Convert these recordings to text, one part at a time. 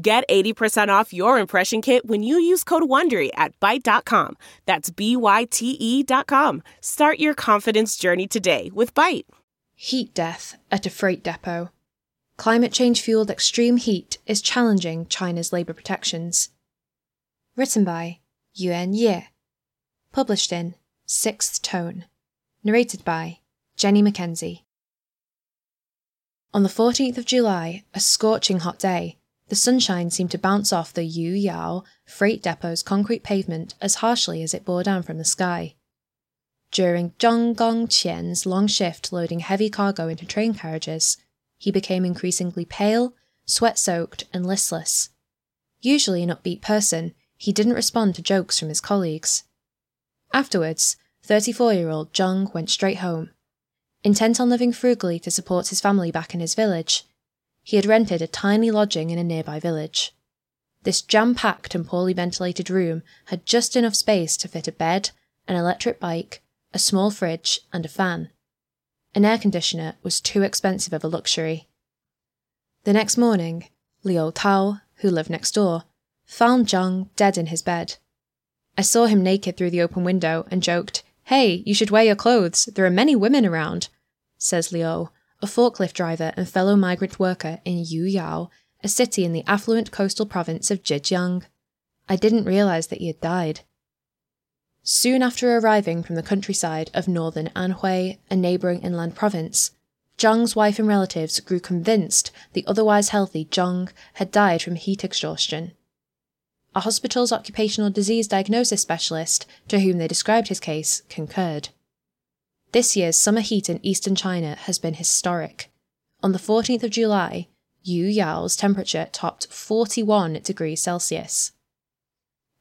Get 80% off your impression kit when you use code WONDERY at Byte.com. That's B-Y-T-E dot com. Start your confidence journey today with Byte. Heat death at a freight depot. Climate change fueled extreme heat is challenging China's labour protections. Written by Yuan Ye. Published in Sixth Tone. Narrated by Jenny Mackenzie. On the 14th of July, a scorching hot day, the sunshine seemed to bounce off the Yuyao freight depot's concrete pavement as harshly as it bore down from the sky. During Zhang Gongqian's long shift loading heavy cargo into train carriages, he became increasingly pale, sweat soaked, and listless. Usually an upbeat person, he didn't respond to jokes from his colleagues. Afterwards, 34 year old Zhang went straight home. Intent on living frugally to support his family back in his village, he had rented a tiny lodging in a nearby village. This jam packed and poorly ventilated room had just enough space to fit a bed, an electric bike, a small fridge, and a fan. An air conditioner was too expensive of a luxury. The next morning, Liu Tao, who lived next door, found Zhang dead in his bed. I saw him naked through the open window and joked, Hey, you should wear your clothes. There are many women around, says Liu, a forklift driver and fellow migrant worker in Yuyao, a city in the affluent coastal province of Zhejiang. I didn't realize that he had died. Soon after arriving from the countryside of northern Anhui, a neighboring inland province, Zhang's wife and relatives grew convinced the otherwise healthy Zhang had died from heat exhaustion. A hospital's occupational disease diagnosis specialist, to whom they described his case, concurred. This year's summer heat in eastern China has been historic. On the 14th of July, Yuyao's temperature topped 41 degrees Celsius.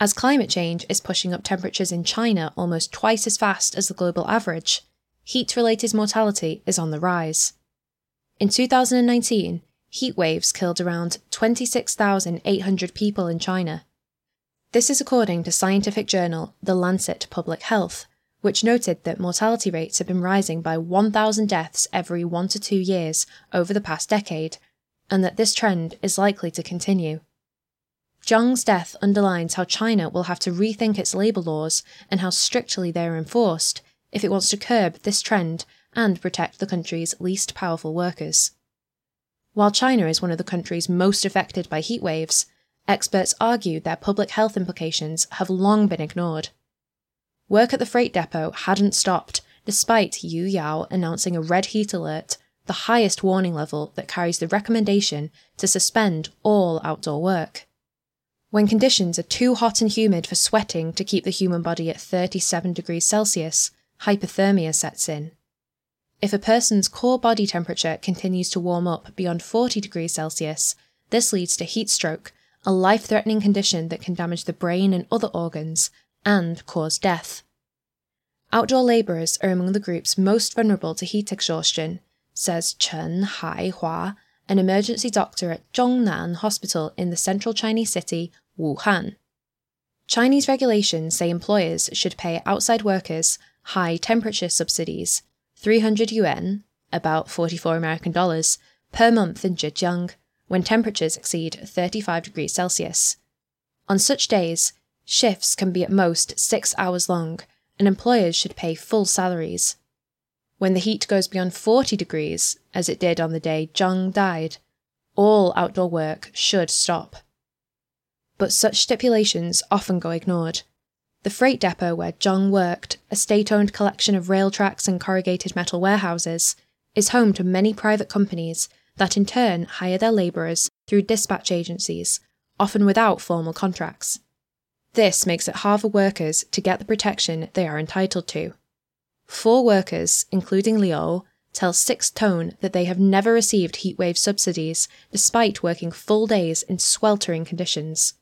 As climate change is pushing up temperatures in China almost twice as fast as the global average, heat related mortality is on the rise. In 2019, heat waves killed around 26,800 people in China. This is according to scientific journal The Lancet Public Health, which noted that mortality rates have been rising by 1,000 deaths every one to two years over the past decade, and that this trend is likely to continue. Zhang's death underlines how China will have to rethink its labour laws and how strictly they are enforced if it wants to curb this trend and protect the country's least powerful workers. While China is one of the countries most affected by heat waves, experts argue their public health implications have long been ignored. Work at the freight depot hadn't stopped, despite Yuyao announcing a red heat alert, the highest warning level that carries the recommendation to suspend all outdoor work. When conditions are too hot and humid for sweating to keep the human body at 37 degrees Celsius, hyperthermia sets in. If a person's core body temperature continues to warm up beyond 40 degrees Celsius, this leads to heat stroke, a life threatening condition that can damage the brain and other organs, and cause death. Outdoor labourers are among the groups most vulnerable to heat exhaustion, says Chen Haihua, an emergency doctor at Zhongnan Hospital in the central Chinese city, Wuhan. Chinese regulations say employers should pay outside workers high temperature subsidies, 300 yuan, about 44 American dollars, per month in Zhejiang when temperatures exceed 35 degrees Celsius. On such days, Shifts can be at most six hours long, and employers should pay full salaries. When the heat goes beyond 40 degrees, as it did on the day Zhang died, all outdoor work should stop. But such stipulations often go ignored. The freight depot where Zhang worked, a state owned collection of rail tracks and corrugated metal warehouses, is home to many private companies that in turn hire their labourers through dispatch agencies, often without formal contracts. This makes it hard for workers to get the protection they are entitled to. Four workers, including Liu, tell Sixth Tone that they have never received heatwave subsidies despite working full days in sweltering conditions.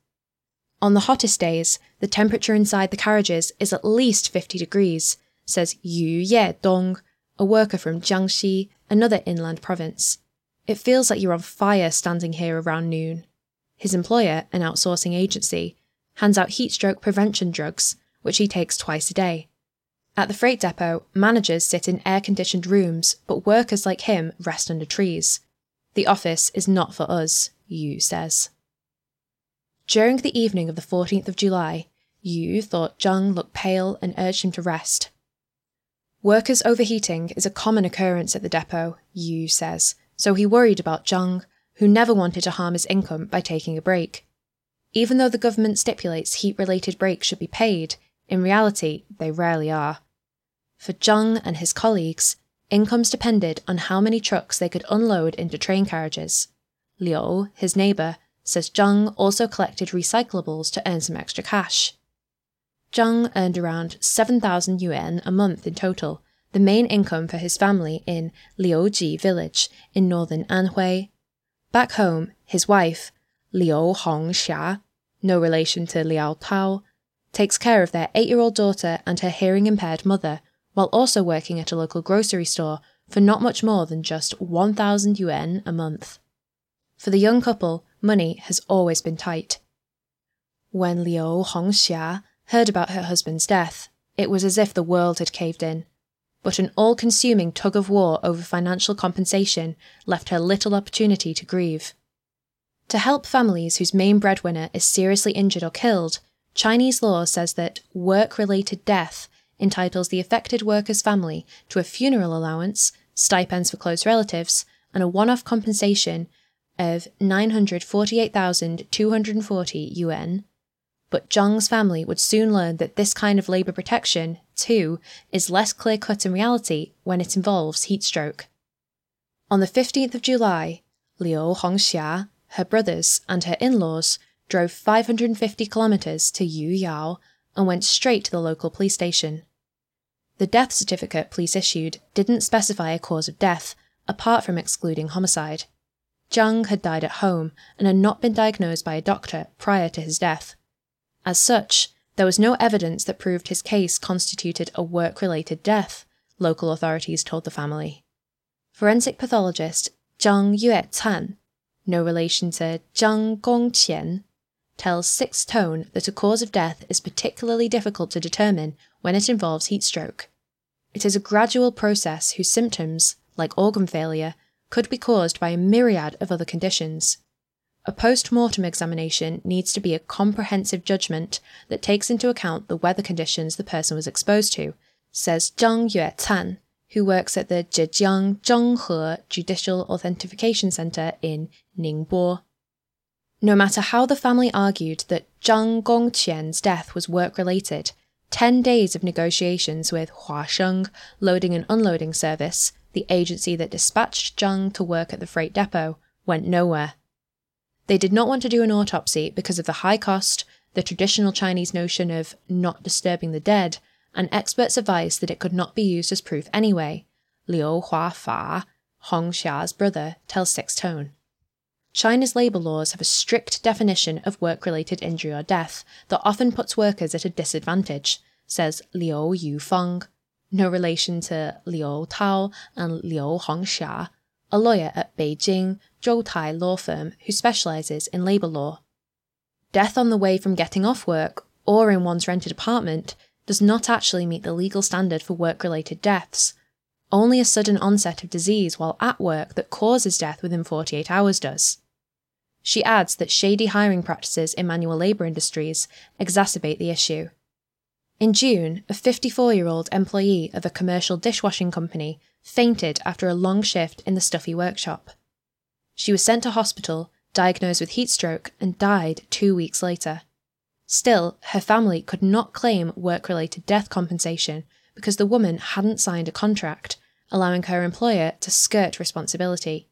On the hottest days, the temperature inside the carriages is at least 50 degrees, says Yu Ye Dong, a worker from Jiangxi, another inland province. It feels like you're on fire standing here around noon. His employer, an outsourcing agency, hands out heatstroke prevention drugs, which he takes twice a day. At the freight depot, managers sit in air conditioned rooms, but workers like him rest under trees. The office is not for us, Yu says. During the evening of the 14th of July, Yu thought Zhang looked pale and urged him to rest. Workers overheating is a common occurrence at the depot, Yu says, so he worried about Zhang, who never wanted to harm his income by taking a break. Even though the government stipulates heat related breaks should be paid, in reality, they rarely are. For Zhang and his colleagues, incomes depended on how many trucks they could unload into train carriages. Liu, his neighbour, says Zhang also collected recyclables to earn some extra cash. Zhang earned around 7,000 yuan a month in total, the main income for his family in Liuji village in northern Anhui. Back home, his wife, Liu Hongxia, no relation to Liu Tao, takes care of their eight year old daughter and her hearing impaired mother, while also working at a local grocery store for not much more than just 1,000 yuan a month. For the young couple, money has always been tight. When Liu Hongxia heard about her husband's death, it was as if the world had caved in. But an all consuming tug of war over financial compensation left her little opportunity to grieve. To help families whose main breadwinner is seriously injured or killed, Chinese law says that work related death entitles the affected worker's family to a funeral allowance, stipends for close relatives, and a one off compensation of 948,240 yuan. But Zhang's family would soon learn that this kind of labour protection, too, is less clear cut in reality when it involves heat stroke. On the 15th of July, Liu Hongxia, her brothers, and her in laws drove 550 kilometres to Yuyao and went straight to the local police station. The death certificate police issued didn't specify a cause of death, apart from excluding homicide. Zhang had died at home and had not been diagnosed by a doctor prior to his death. As such, there was no evidence that proved his case constituted a work related death, local authorities told the family. Forensic pathologist Zhang Yuetan, no relation to Zhang Gongqian, tells Sixth Tone that a cause of death is particularly difficult to determine when it involves heat stroke. It is a gradual process whose symptoms, like organ failure, could be caused by a myriad of other conditions. A post mortem examination needs to be a comprehensive judgment that takes into account the weather conditions the person was exposed to, says Zhang Yuetan, who works at the Zhejiang Zhenghe Judicial Authentication Center in Ningbo. No matter how the family argued that Zhang Gongqian's death was work related, 10 days of negotiations with Huasheng Loading and Unloading Service, the agency that dispatched Zhang to work at the freight depot, went nowhere. They did not want to do an autopsy because of the high cost, the traditional Chinese notion of not disturbing the dead, and experts' advice that it could not be used as proof anyway. Liu Huafa, Hongxia's brother, tells Sixth Tone. China's labour laws have a strict definition of work related injury or death that often puts workers at a disadvantage, says Liu Yufeng, no relation to Liu Tao and Liu Hongxia, a lawyer at Beijing Zhoutai law firm who specialises in labour law. Death on the way from getting off work or in one's rented apartment does not actually meet the legal standard for work related deaths. Only a sudden onset of disease while at work that causes death within 48 hours does. She adds that shady hiring practices in manual labour industries exacerbate the issue. In June, a 54 year old employee of a commercial dishwashing company fainted after a long shift in the stuffy workshop. She was sent to hospital, diagnosed with heat stroke, and died two weeks later. Still, her family could not claim work related death compensation because the woman hadn't signed a contract, allowing her employer to skirt responsibility.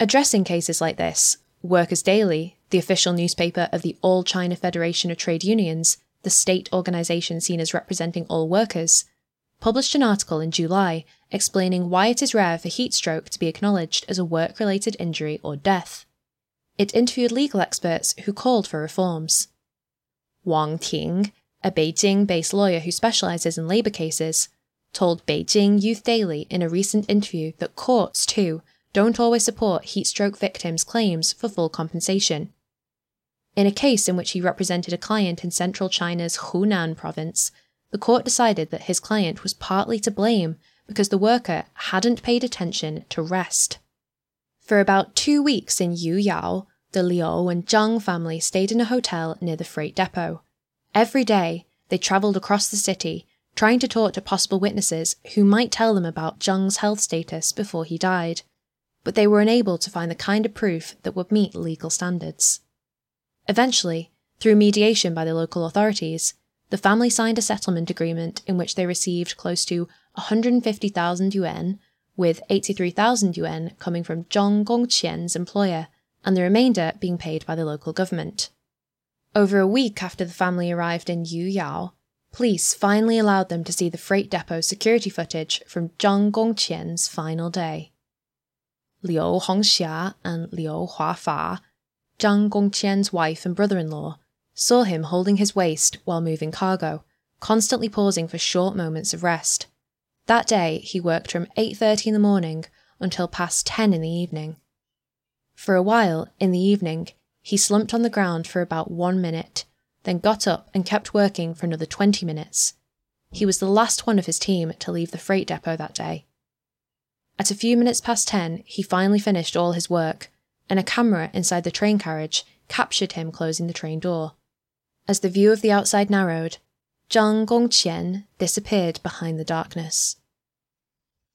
Addressing cases like this, Workers' Daily, the official newspaper of the All China Federation of Trade Unions, the state organisation seen as representing all workers, published an article in July explaining why it is rare for heat stroke to be acknowledged as a work related injury or death. It interviewed legal experts who called for reforms. Wang Ting, a Beijing based lawyer who specializes in labor cases, told Beijing Youth Daily in a recent interview that courts, too, don't always support heat stroke victims' claims for full compensation. In a case in which he represented a client in central China's Hunan province, the court decided that his client was partly to blame because the worker hadn't paid attention to rest. For about two weeks in Yuyao, the Liu and Zhang family stayed in a hotel near the freight depot. Every day, they travelled across the city, trying to talk to possible witnesses who might tell them about Zhang's health status before he died, but they were unable to find the kind of proof that would meet legal standards. Eventually, through mediation by the local authorities, the family signed a settlement agreement in which they received close to 150,000 yuan, with 83,000 yuan coming from Zhang Gongqian's employer, and the remainder being paid by the local government. Over a week after the family arrived in Yu Yuyao, police finally allowed them to see the freight depot security footage from Zhang Gongqian's final day. Liu Hongxia and Liu Huafa, Zhang Gongqian's wife and brother in law, saw him holding his waist while moving cargo, constantly pausing for short moments of rest. That day, he worked from 8:30 in the morning until past 10 in the evening. For a while, in the evening, he slumped on the ground for about 1 minute, then got up and kept working for another 20 minutes. He was the last one of his team to leave the freight depot that day. At a few minutes past 10, he finally finished all his work, and a camera inside the train carriage captured him closing the train door. As the view of the outside narrowed, Zhang Gongqian disappeared behind the darkness.